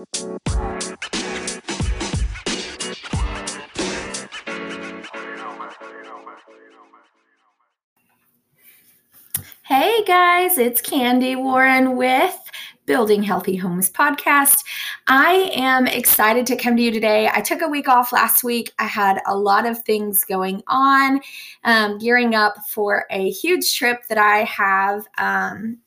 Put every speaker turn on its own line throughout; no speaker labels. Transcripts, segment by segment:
Hey guys, it's Candy Warren with Building Healthy Homes podcast. I am excited to come to you today. I took a week off last week. I had a lot of things going on, um, gearing up for a huge trip that I have um,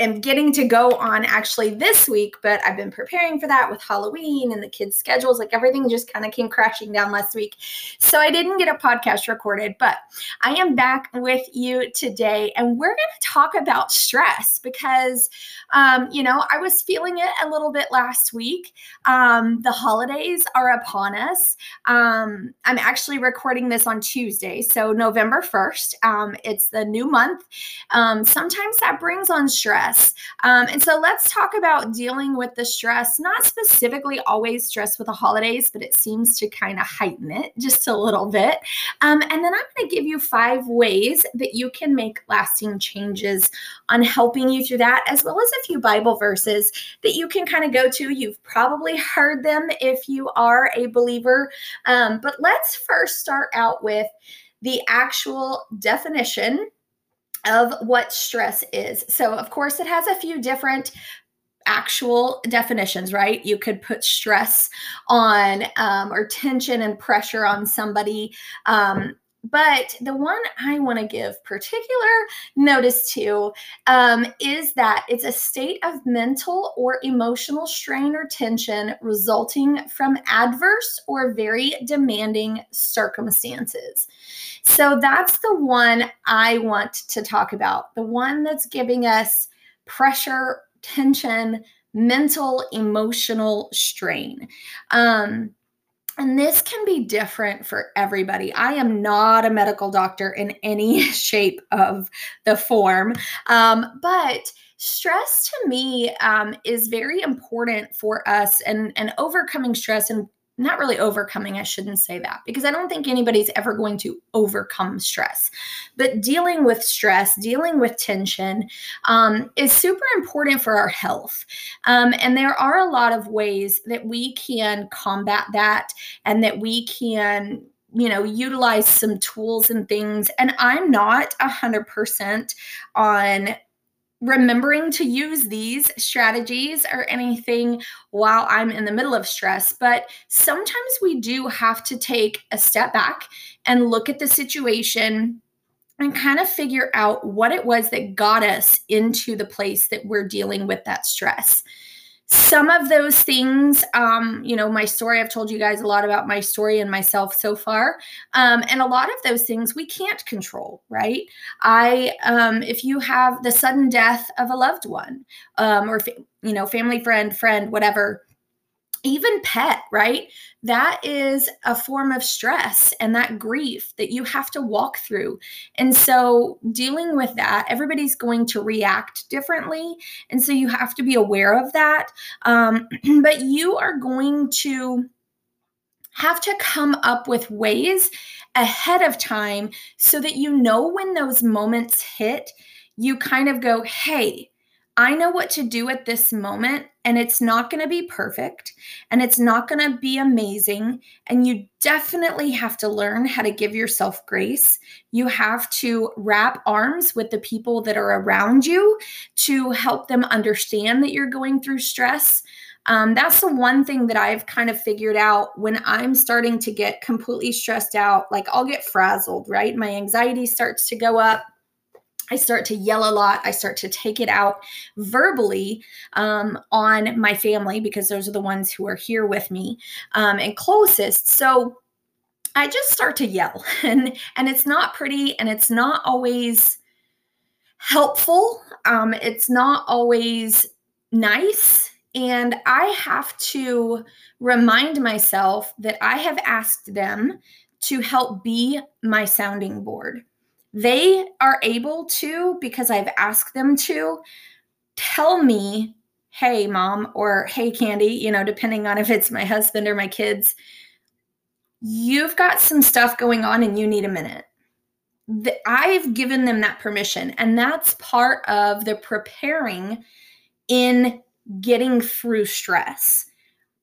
am getting to go on actually this week, but I've been preparing for that with Halloween and the kids' schedules. Like everything just kind of came crashing down last week. So I didn't get a podcast recorded, but I am back with you today and we're going to talk about stress because, um, you know, I was feeling it a little bit last week. Um, the holidays are upon us. Um, I'm actually recording this on Tuesday, so November 1st. Um, it's the new month. Um, sometimes that brings on stress stress. Um, and so let's talk about dealing with the stress, not specifically always stress with the holidays, but it seems to kind of heighten it just a little bit. Um, and then I'm going to give you five ways that you can make lasting changes on helping you through that, as well as a few Bible verses that you can kind of go to. You've probably heard them if you are a believer. Um, but let's first start out with the actual definition of what stress is. So, of course, it has a few different actual definitions, right? You could put stress on um, or tension and pressure on somebody. Um, but the one I want to give particular notice to um, is that it's a state of mental or emotional strain or tension resulting from adverse or very demanding circumstances. So that's the one I want to talk about, the one that's giving us pressure, tension, mental, emotional strain. Um, and this can be different for everybody. I am not a medical doctor in any shape of the form, um, but stress to me um, is very important for us and, and overcoming stress and not really overcoming, I shouldn't say that because I don't think anybody's ever going to overcome stress. But dealing with stress, dealing with tension um, is super important for our health. Um, and there are a lot of ways that we can combat that and that we can you know utilize some tools and things and i'm not a hundred percent on remembering to use these strategies or anything while I'm in the middle of stress, but sometimes we do have to take a step back and look at the situation and kind of figure out what it was that got us into the place that we're dealing with that stress some of those things um, you know my story i've told you guys a lot about my story and myself so far. Um, and a lot of those things we can't control right? I um, if you have the sudden death of a loved one um, or you know family friend friend whatever even pet, right? That is a form of stress and that grief that you have to walk through. And so, dealing with that, everybody's going to react differently. And so, you have to be aware of that. Um, but you are going to have to come up with ways ahead of time so that you know when those moments hit, you kind of go, hey, I know what to do at this moment, and it's not going to be perfect and it's not going to be amazing. And you definitely have to learn how to give yourself grace. You have to wrap arms with the people that are around you to help them understand that you're going through stress. Um, that's the one thing that I've kind of figured out when I'm starting to get completely stressed out. Like I'll get frazzled, right? My anxiety starts to go up I start to yell a lot. I start to take it out verbally um, on my family because those are the ones who are here with me um, and closest. So I just start to yell, and and it's not pretty, and it's not always helpful. Um, it's not always nice. And I have to remind myself that I have asked them to help be my sounding board they are able to, because I've asked them to, tell me, hey, mom, or hey, Candy, you know, depending on if it's my husband or my kids, you've got some stuff going on and you need a minute. I've given them that permission, and that's part of the preparing in getting through stress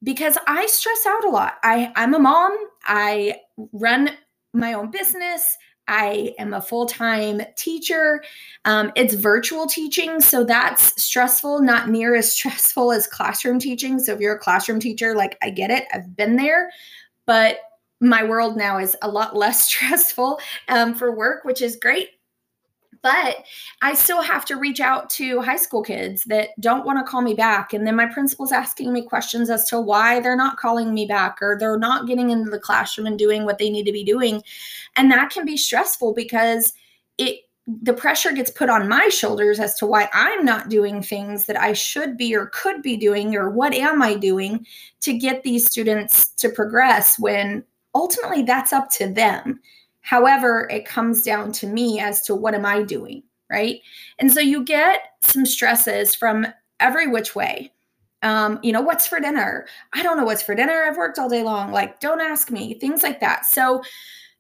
because I stress out a lot. I, I'm a mom, I run my own business. I am a full time teacher. Um, it's virtual teaching, so that's stressful, not near as stressful as classroom teaching. So, if you're a classroom teacher, like I get it, I've been there, but my world now is a lot less stressful um, for work, which is great but I still have to reach out to high school kids that don't want to call me back. And then my principal's asking me questions as to why they're not calling me back or they're not getting into the classroom and doing what they need to be doing. And that can be stressful because it the pressure gets put on my shoulders as to why I'm not doing things that I should be or could be doing, or what am I doing to get these students to progress when ultimately that's up to them. However, it comes down to me as to what am I doing, right? And so you get some stresses from every which way. Um, you know, what's for dinner? I don't know what's for dinner. I've worked all day long. Like, don't ask me, things like that. So,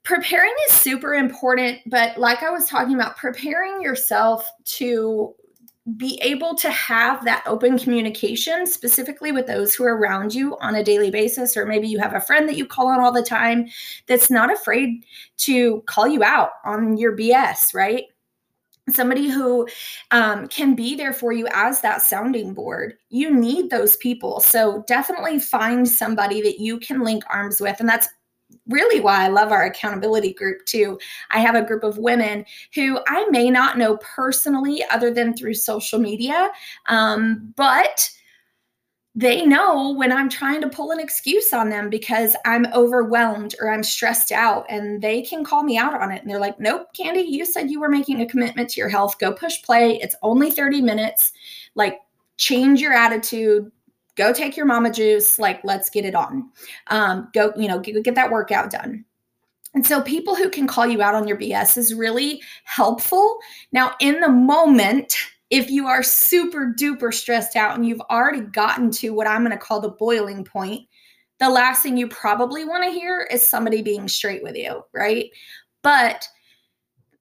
preparing is super important. But, like I was talking about, preparing yourself to be able to have that open communication specifically with those who are around you on a daily basis or maybe you have a friend that you call on all the time that's not afraid to call you out on your bs right? Somebody who um, can be there for you as that sounding board. You need those people. So definitely find somebody that you can link arms with and that's really why I love our accountability group too. I have a group of women who I may not know personally other than through social media, um, but they know when I'm trying to pull an excuse on them because I'm overwhelmed or I'm stressed out, and they can call me out on it. And they're like, Nope, Candy, you said you were making a commitment to your health. Go push play. It's only 30 minutes. Like, change your attitude, go take your mama juice like let's get it on. Um, go you know get, get that workout done. And so people who can call you out on your bs is really helpful. Now in the moment if you are super duper stressed out and you've already gotten to what i'm going to call the boiling point the last thing you probably want to hear is somebody being straight with you right? But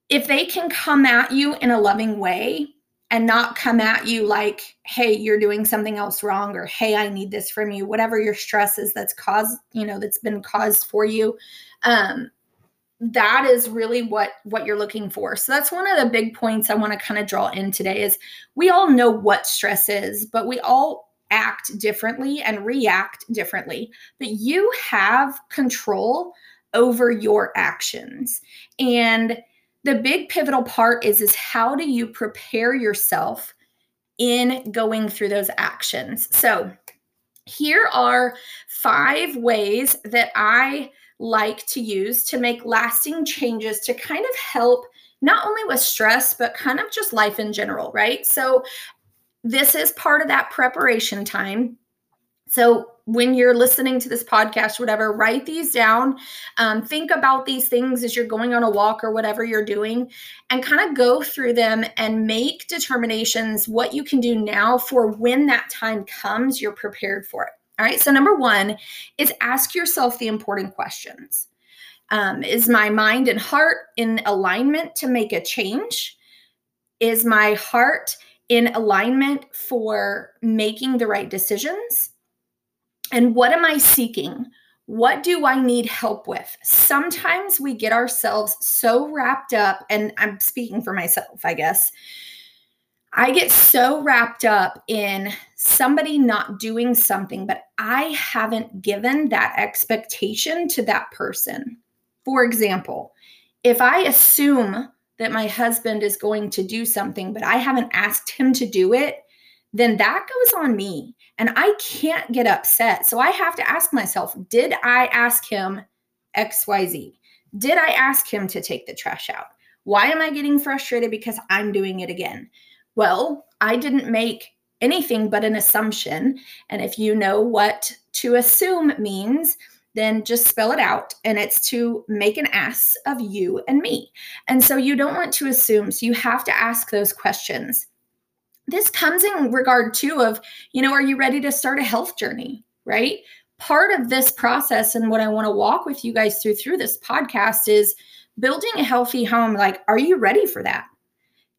if they can come at you in a loving way and not come at you like, hey, you're doing something else wrong, or hey, I need this from you, whatever your stress is that's caused, you know, that's been caused for you. Um, that is really what what you're looking for so that's one of the big points i want to kind of draw in today is we all know what stress is but we all act differently and react differently but you have control over your actions and the big pivotal part is is how do you prepare yourself in going through those actions? So here are five ways that i like to use to make lasting changes to kind of help not only with stress but kind of just life in general right? So this is part of that preparation time so when you're listening to this podcast, whatever, write these down. Um, think about these things as you're going on a walk or whatever you're doing, and kind of go through them and make determinations what you can do now for when that time comes, you're prepared for it. All right. So, number one is ask yourself the important questions um, Is my mind and heart in alignment to make a change? Is my heart in alignment for making the right decisions? And what am I seeking? What do I need help with? Sometimes we get ourselves so wrapped up, and I'm speaking for myself, I guess. I get so wrapped up in somebody not doing something, but I haven't given that expectation to that person. For example, if I assume that my husband is going to do something, but I haven't asked him to do it, then that goes on me and I can't get upset. So I have to ask myself, did I ask him XYZ? Did I ask him to take the trash out? Why am I getting frustrated because I'm doing it again? Well, I didn't make anything but an assumption. And if you know what to assume means, then just spell it out. And it's to make an ass of you and me. And so you don't want to assume. So you have to ask those questions this comes in regard too of you know are you ready to start a health journey right? Part of this process and what i want to walk with you guys through through this podcast is building a healthy home like are you ready for that?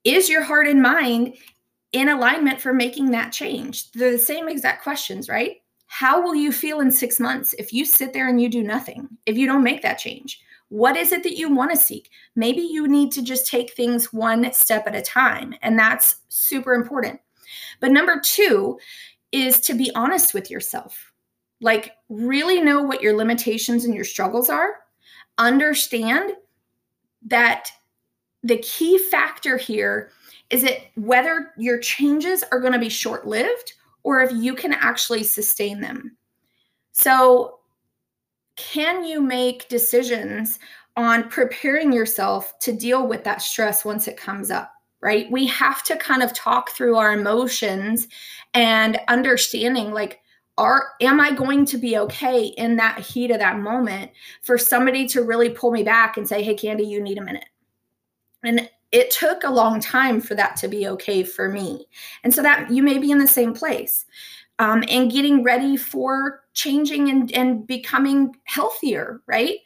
Is your heart and mind in alignment for making that change? They're the same exact questions right? How will you feel in six months if you sit there and you do nothing, if you don't make that change? What is it that you want to seek? Maybe you need to just take things one step at a time, and that's super important. But number two is to be honest with yourself. Like, really know what your limitations and your struggles are. Understand that the key factor here is it whether your changes are going to be short lived or if you can actually sustain them. So, can you make decisions on preparing yourself to deal with that stress once it comes up? Right? We have to kind of talk through our emotions and understanding like, are am I going to be okay in that heat of that moment for somebody to really pull me back and say, hey, Candy, you need a minute? And it took a long time for that to be okay for me. And so that you may be in the same place um, and getting ready for changing and, and becoming healthier, right?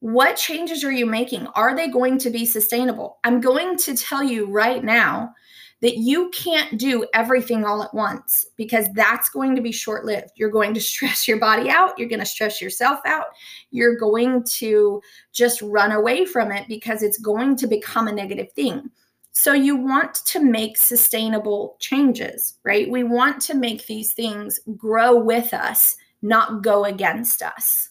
What changes are you making? Are they going to be sustainable? I'm going to tell you right now that you can't do everything all at once because that's going to be short lived. You're going to stress your body out. You're going to stress yourself out. You're going to just run away from it because it's going to become a negative thing. So you want to make sustainable changes, right? We want to make these things grow with us, not go against us.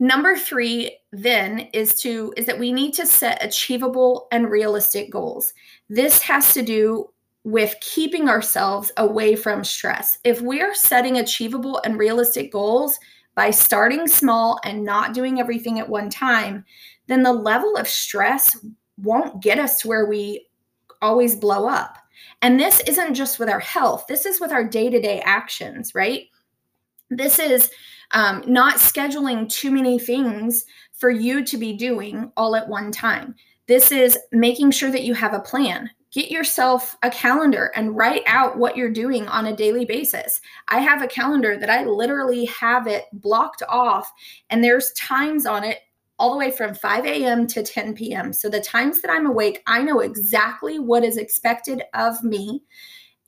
Number 3 then is to is that we need to set achievable and realistic goals. This has to do with keeping ourselves away from stress. If we are setting achievable and realistic goals by starting small and not doing everything at one time, then the level of stress won't get us to where we always blow up. And this isn't just with our health, this is with our day to day actions, right? This is um, not scheduling too many things for you to be doing all at one time. This is making sure that you have a plan. Get yourself a calendar and write out what you're doing on a daily basis. I have a calendar that I literally have it blocked off, and there's times on it all the way from 5 a.m. to 10 p.m. So the times that I'm awake, I know exactly what is expected of me.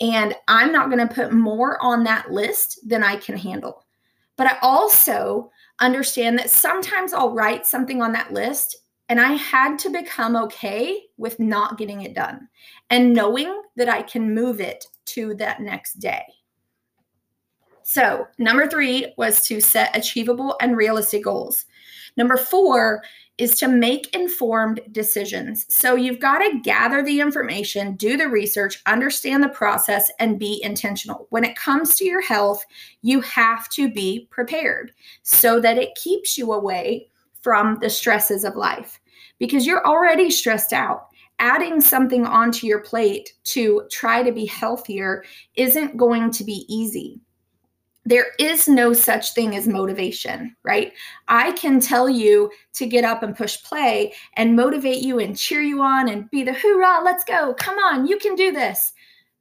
And I'm not going to put more on that list than I can handle. But I also understand that sometimes I'll write something on that list and I had to become okay with not getting it done and knowing that I can move it to that next day. So, number three was to set achievable and realistic goals. Number four is to make informed decisions. So you've got to gather the information, do the research, understand the process, and be intentional. When it comes to your health, you have to be prepared so that it keeps you away from the stresses of life because you're already stressed out. Adding something onto your plate to try to be healthier isn't going to be easy there is no such thing as motivation, right? I can tell you to get up and push play and motivate you and cheer you on and be the hoorah, let's go, come on, you can do this.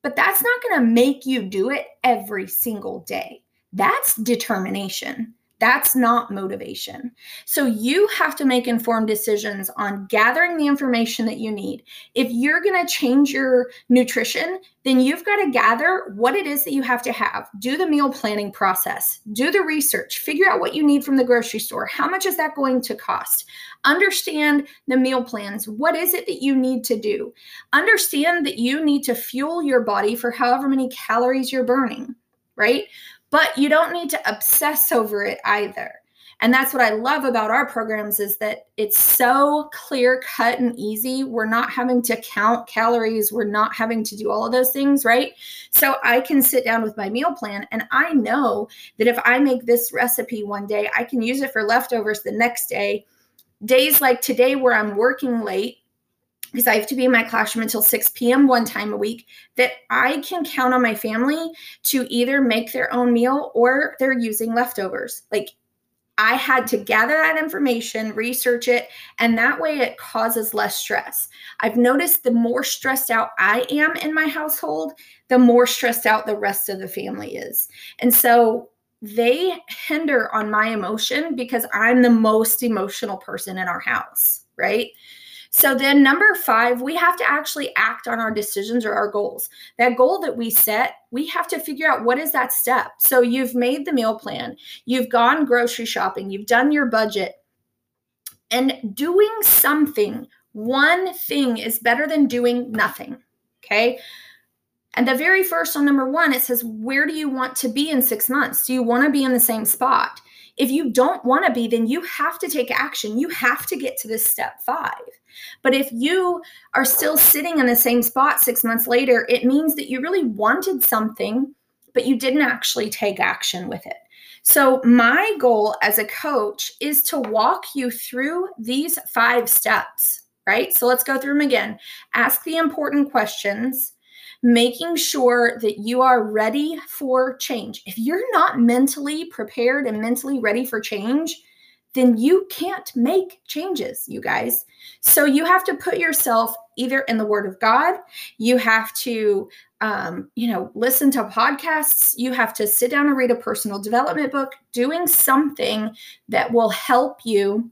But that's not going to make you do it every single day. That's determination. That's not motivation. So you have to make informed decisions on gathering the information that you need. If you're going to change your nutrition, then you've got to gather what it is that you have to have. Do the meal planning process, do the research, figure out what you need from the grocery store. How much is that going to cost? Understand the meal plans. What is it that you need to do? Understand that you need to fuel your body for however many calories you're burning, right? But you don't need to obsess over it either. And that's what I love about our programs is that it's so clear cut and easy. We're not having to count calories, we're not having to do all of those things, right? So I can sit down with my meal plan and I know that if I make this recipe one day, I can use it for leftovers the next day. Days like today where I'm working late, because I have to be in my classroom until 6 p.m. one time a week, that I can count on my family to either make their own meal or they're using leftovers. Like I had to gather that information, research it, and that way it causes less stress. I've noticed the more stressed out I am in my household, the more stressed out the rest of the family is. And so they hinder on my emotion because I'm the most emotional person in our house, right? So then number 5, we have to actually act on our decisions or our goals. That goal that we set, we have to figure out what is that step. So you've made the meal plan, you've gone grocery shopping, you've done your budget. And doing something, one thing is better than doing nothing. Okay? And the very first on number 1 it says where do you want to be in 6 months? Do you want to be in the same spot? If you don't want to be, then you have to take action. You have to get to this step five. But if you are still sitting in the same spot six months later, it means that you really wanted something, but you didn't actually take action with it. So, my goal as a coach is to walk you through these five steps, right? So, let's go through them again. Ask the important questions, making sure that you are ready for change. If you're not mentally prepared and mentally ready for change, then you can't make changes, you guys. So you have to put yourself either in the Word of God, you have to, um, you know, listen to podcasts, you have to sit down and read a personal development book, doing something that will help you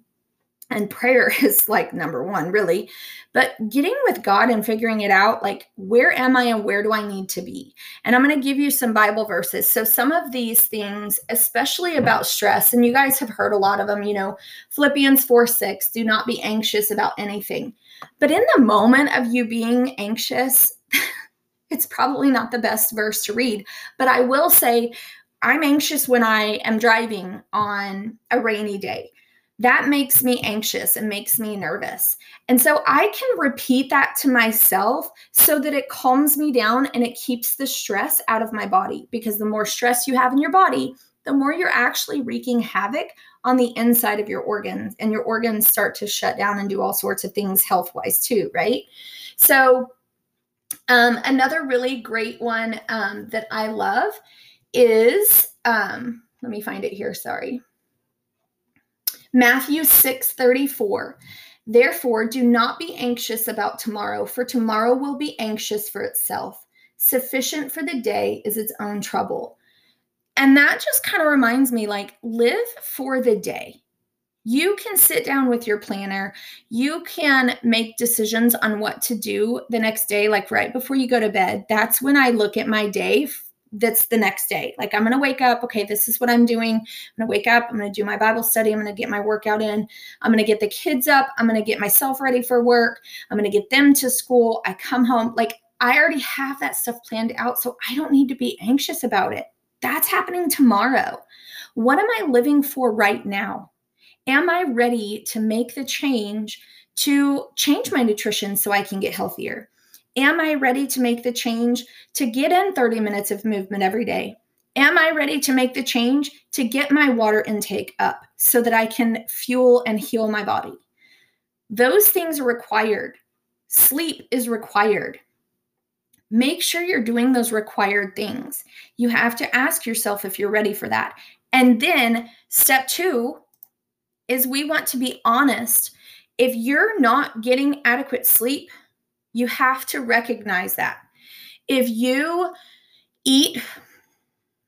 and prayer is like number one really. But getting with god and figuring it out like where am i and where do i need to be? And i'm going to give you some bible verses. So some of these things especially about stress and you guys have heard a lot of them you know philippians 4 6 do not be anxious about anything. But in the moment of you being anxious it's probably not the best verse to read. But i will say i'm anxious when i am driving on a rainy day that makes me anxious and makes me nervous. And so I can repeat that to myself so that it calms me down and it keeps the stress out of my body. Because the more stress you have in your body, the more you're actually wreaking havoc on the inside of your organs, and your organs start to shut down and do all sorts of things health wise, too, right? So, um, another really great one um, that I love is um, let me find it here, sorry. Matthew 6 34. Therefore, do not be anxious about tomorrow, for tomorrow will be anxious for itself. Sufficient for the day is its own trouble. And that just kind of reminds me like, live for the day. You can sit down with your planner. You can make decisions on what to do the next day, like right before you go to bed. That's when I look at my day that's the next day. Like I'm going to wake up, okay, this is what I'm doing. I'm going to wake up, I'm going to do my Bible study, I'm going to get my workout in. I'm going to get the kids up, I'm going to get myself ready for work. I'm going to get them to school. I come home like I already have that stuff planned out, so I don't need to be anxious about it. That's happening tomorrow. What am I living for right now? Am I ready to make the change to change my nutrition so I can get healthier? Am I ready to make the change to get in 30 minutes of movement every day? Am I ready to make the change to get my water intake up so that I can fuel and heal my body? Those things are required. Sleep is required. Make sure you're doing those required things. You have to ask yourself if you're ready for that. And then step two is we want to be honest. If you're not getting adequate sleep, you have to recognize that. If you eat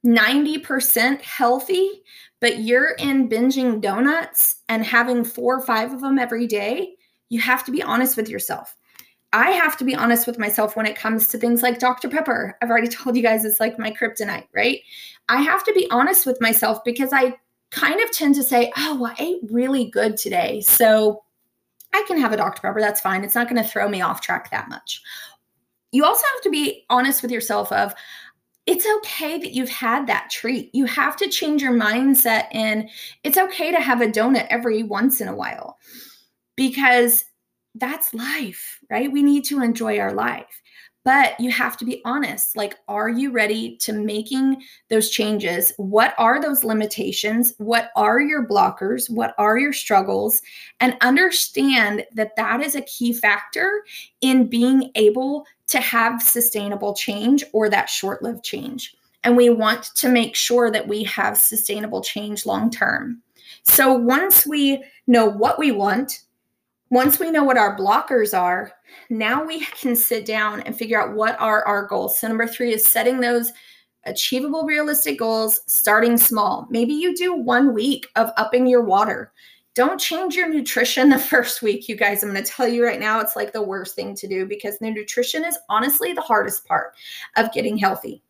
90% healthy, but you're in binging donuts and having four or five of them every day, you have to be honest with yourself. I have to be honest with myself when it comes to things like Dr. Pepper. I've already told you guys it's like my kryptonite, right? I have to be honest with myself because I kind of tend to say, oh, I ate really good today. So I can have a Dr. Pepper. That's fine. It's not going to throw me off track that much. You also have to be honest with yourself of it's okay that you've had that treat. You have to change your mindset and it's okay to have a donut every once in a while because that's life, right? We need to enjoy our life but you have to be honest like are you ready to making those changes? What are those limitations? What are your blockers? What are your struggles? And understand that that is a key factor in being able to have sustainable change or that short-lived change. And we want to make sure that we have sustainable change long term so once we know what we want once we know what our blockers are, now we can sit down and figure out what are our goals. So, number three is setting those achievable, realistic goals, starting small. Maybe you do one week of upping your water. Don't change your nutrition the first week, you guys. I'm going to tell you right now, it's like the worst thing to do because the nutrition is honestly the hardest part of getting healthy.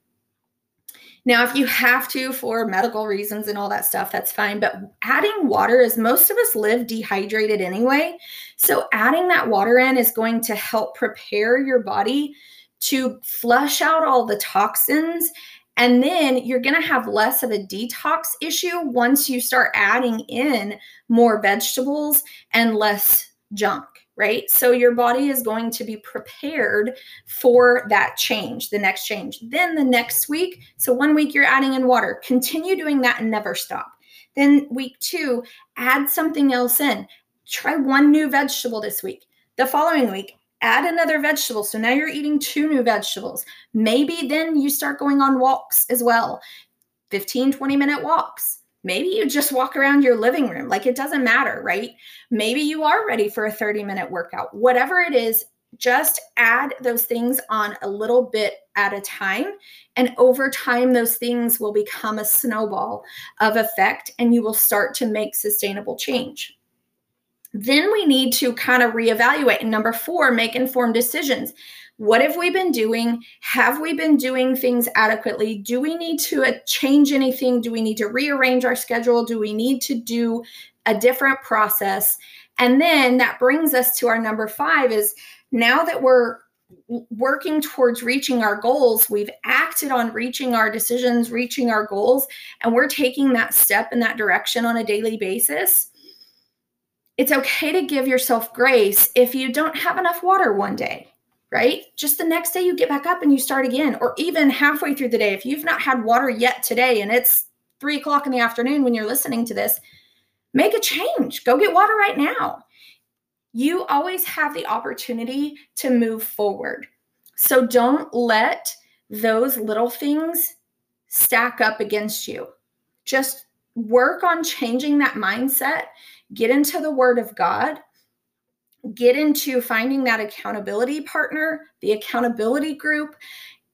Now, if you have to for medical reasons and all that stuff, that's fine. But adding water is most of us live dehydrated anyway. So adding that water in is going to help prepare your body to flush out all the toxins. And then you're going to have less of a detox issue once you start adding in more vegetables and less junk right? So your body is going to be prepared for that change, the next change. Then the next week, so one week you're adding in water, continue doing that and never stop. Then week two, add something else in. Try one new vegetable this week. The following week, add another vegetable. So now you're eating two new vegetables. Maybe then you start going on walks as well 15, 20 minute walks Maybe you just walk around your living room. Like it doesn't matter, right? Maybe you are ready for a 30 minute workout. Whatever it is, just add those things on a little bit at a time. And over time, those things will become a snowball of effect and you will start to make sustainable change. Then we need to kind of reevaluate. And number four, make informed decisions. What have we been doing? Have we been doing things adequately? Do we need to uh, change anything? Do we need to rearrange our schedule? Do we need to do a different process? And then that brings us to our number five is now that we're working towards reaching our goals, we've acted on reaching our decisions, reaching our goals, and we're taking that step in that direction on a daily basis. It's okay to give yourself grace if you don't have enough water one day right? Just the next day you get back up and you start again, or even halfway through the day. If you've not had water yet today and it's three o'clock in the afternoon when you're listening to this, make a change. Go get water right now. You always have the opportunity to move forward. So don't let those little things stack up against you. Just work on changing that mindset. Get into the Word of God get into finding that accountability partner, the accountability group,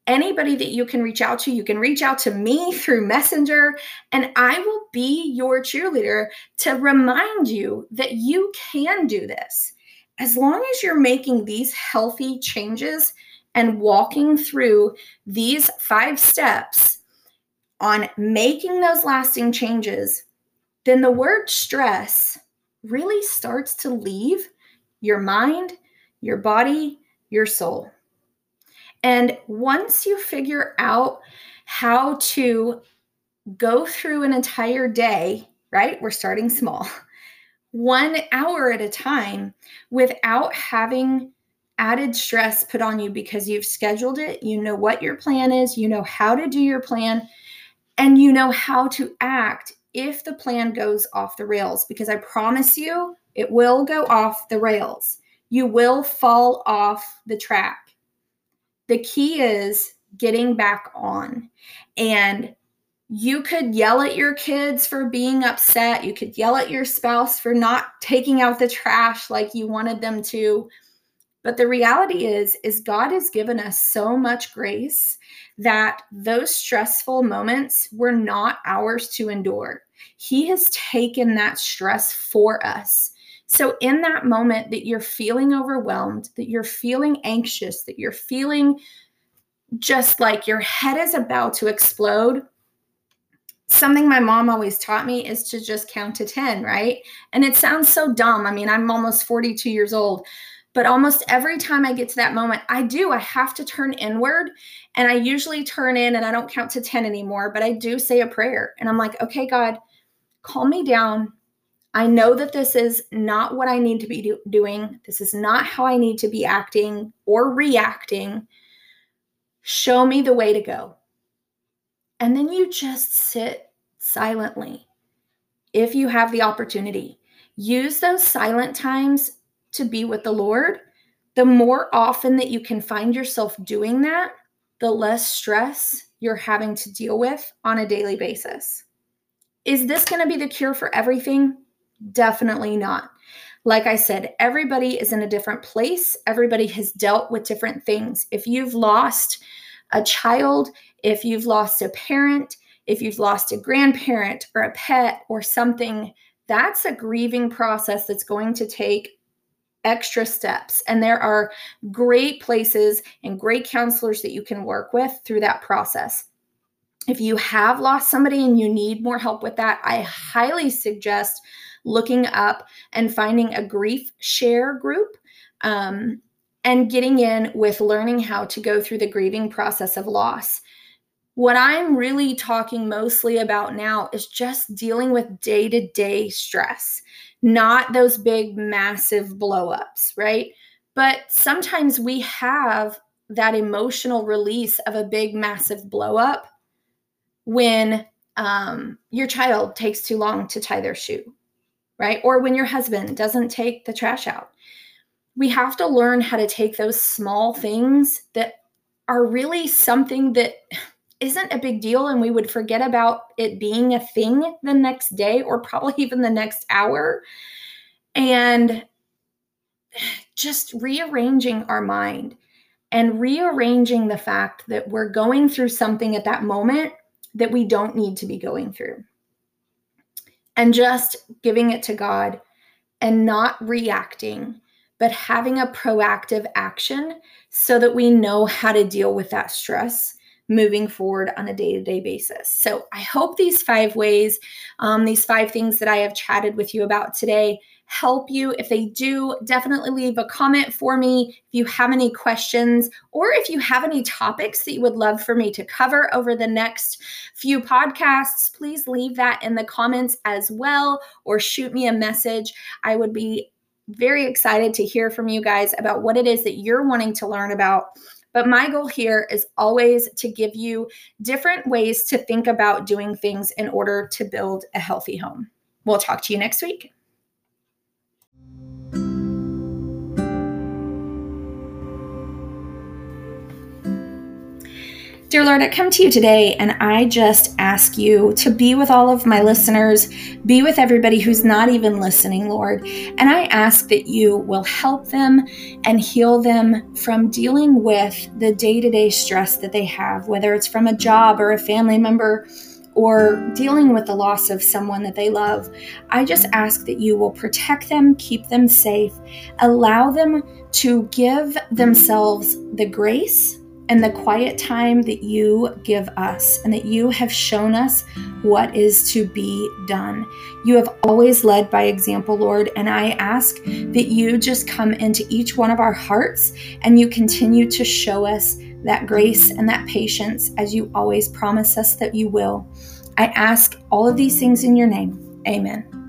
anybody that you can reach out to. You can reach out to me through Messenger, and I will be your cheerleader to remind you that you can do this. As long as you're making these healthy changes and walking through these five steps on making those lasting changes, then the word stress really starts to leave your mind, your body, your soul. And once you figure out how to go through an entire day, right? We're starting small, one hour at a time without having added stress put on you because you've scheduled it. You know what your plan is, you know how to do your plan, and you know how to act if the plan goes off the rails. Because I promise you, it will go off the rails. You will fall off the track. The key is getting back on. And you could yell at your kids for being upset. You could yell at your spouse for not taking out the trash like you wanted them to. But the reality is is God has given us so much grace that those stressful moments were not ours to endure. He has taken that stress for us. So, in that moment that you're feeling overwhelmed, that you're feeling anxious, that you're feeling just like your head is about to explode, something my mom always taught me is to just count to 10, right? And it sounds so dumb. I mean, I'm almost 42 years old, but almost every time I get to that moment, I do. I have to turn inward and I usually turn in and I don't count to 10 anymore, but I do say a prayer and I'm like, okay, God, calm me down I know that this is not what I need to be do- doing. This is not how I need to be acting or reacting. Show me the way to go. And then you just sit silently if you have the opportunity. Use those silent times to be with the Lord. The more often that you can find yourself doing that, the less stress you're having to deal with on a daily basis. Is this going to be the cure for everything? Definitely not. Like I said, everybody is in a different place. Everybody has dealt with different things. If you've lost a child, if you've lost a parent, if you've lost a grandparent or a pet or something that's a grieving process that's going to take extra steps. And there are great places and great counselors that you can work with through that process. If you have lost somebody and you need more help with that, I highly suggest looking up and finding a grief share group um, and getting in with learning how to go through the grieving process of loss. What I'm really talking mostly about now is just dealing with day to day stress, not those big, massive blowups, right? But sometimes we have that emotional release of a big, massive blowup when um, your child takes too long to tie their shoe, right? Or when your husband doesn't take the trash out. We have to learn how to take those small things that are really something that isn't a big deal and we would forget about it being a thing the next day or probably even the next hour. And just rearranging our mind and rearranging the fact that we're going through something at that moment that we don't need to be going through. And just giving it to God and not reacting, but having a proactive action so that we know how to deal with that stress moving forward on a day to day basis. So I hope these five ways, um, these five things that I have chatted with you about today, help you. If they do, definitely leave a comment for me if you have any questions or if you have any topics that you would love for me to cover over the next few podcasts. Please leave that in the comments as well or shoot me a message. I would be very excited to hear from you guys about what it is that you're wanting to learn about but my goal here is always to give you different ways to think about doing things in order to build a healthy home. We'll talk to you next week. Dear Lord, I come to you today and I just ask you to be with all of my listeners, be with everybody who's not even listening, Lord. And I ask that you will help them and heal them from dealing with the day to day stress that they have, whether it's from a job or a family member or dealing with the loss of someone that they love. I just ask that you will protect them, keep them safe, allow them to give themselves the grace and the quiet time that you give us and that you have shown us what is to be done. You have always led by example, Lord, and I ask that you just come into each one of our hearts and you continue to show us that grace and that patience as you always promise us that you will. I ask all of these things in your name. Amen.